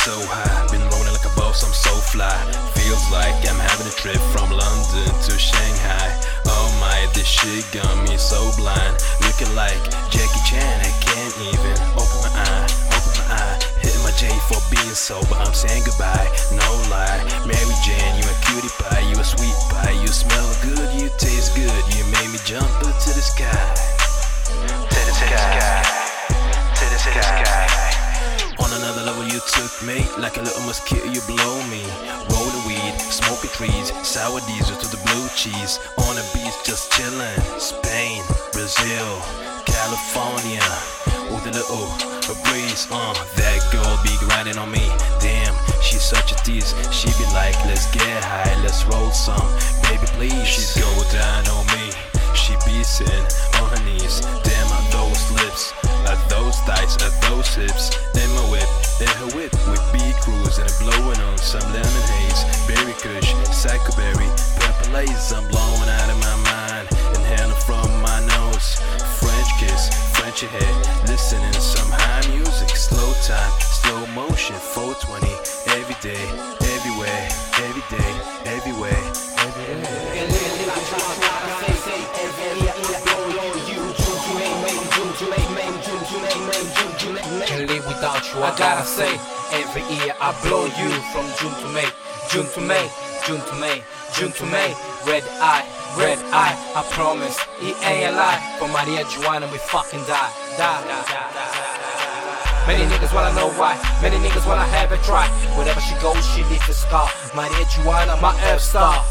so high. Been rolling like a boss, I'm so fly. Feels like I'm having a trip from London to Shanghai. Oh my, this shit got me so blind. Looking like Jackie Chan, I can't even open my eye, open my eye. Hitting my J for being sober, I'm saying goodbye, no lie. Mary Jane, you a cutie pie, you a sweet pie. You smell good, you taste good, you made me jump up to the sky. On another level, you took me like a little mosquito. You blow me, rolling weed, smoking trees, sour diesel to the blue cheese. On the beach, just chillin'. Spain, Brazil, California, with a little a breeze. Uh, that girl be grinding on me. Damn, she's such a tease. She be like, let's get high, let's roll some, baby, please. She's go down on me. She be sitting on her knees. Damn, those lips, are those thighs, are those hips. Kush, psychoberry, purple lace. I'm blowing out of my mind, inhaling from my nose. French kiss, French hair, listening to some high music. Slow time, slow motion, 420. Every day, everywhere, every day, everywhere, everywhere. Can't live without you, I gotta say. Every year I blow you from June to May, June to May, June to May, June to May. Red eye, red eye, I promise. It ain't a. For Maria Joanna, we fucking die. Die, die, die, die. Many niggas wanna know why. Many niggas wanna have it try. Wherever she goes, she leaves a scar. Maria Joanna, my F star.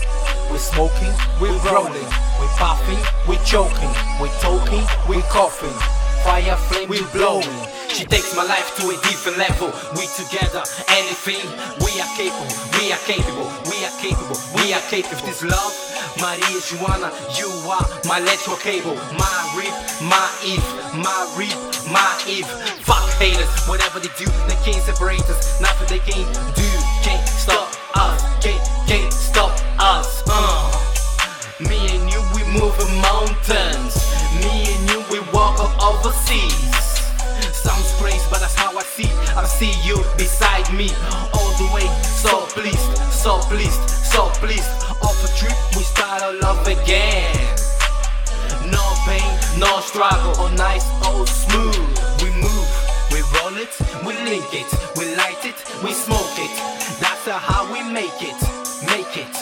We're smoking, we're rolling, we're puffing, we're choking, we're talking, we're coughing. Fire flame, we're blowing. She takes my life to a different level. We together, anything. We are capable, we are capable, we are capable, we are capable. This love, Maria Joanna, you are my electro cable, my rip, my Eve, my rip, my Eve. Fuck haters, whatever they do, they can't separate us. Nothing they can do, can't stop us, can't, can't stop us. Uh. Me and you, we moving mountains. Me and you, we overseas. Sounds crazy, but that's how I see. I see you beside me all the way. So pleased, so pleased, so pleased. Off a trip, we start all love again. No pain, no struggle, all nice, all smooth. We move, we roll it, we link it, we light it, we smoke it. That's how we make it, make it.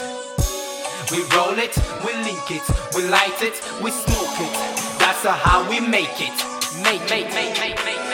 We roll it, we link it, we light it, we smoke it. That's how we make it. Make, make, make, make, make.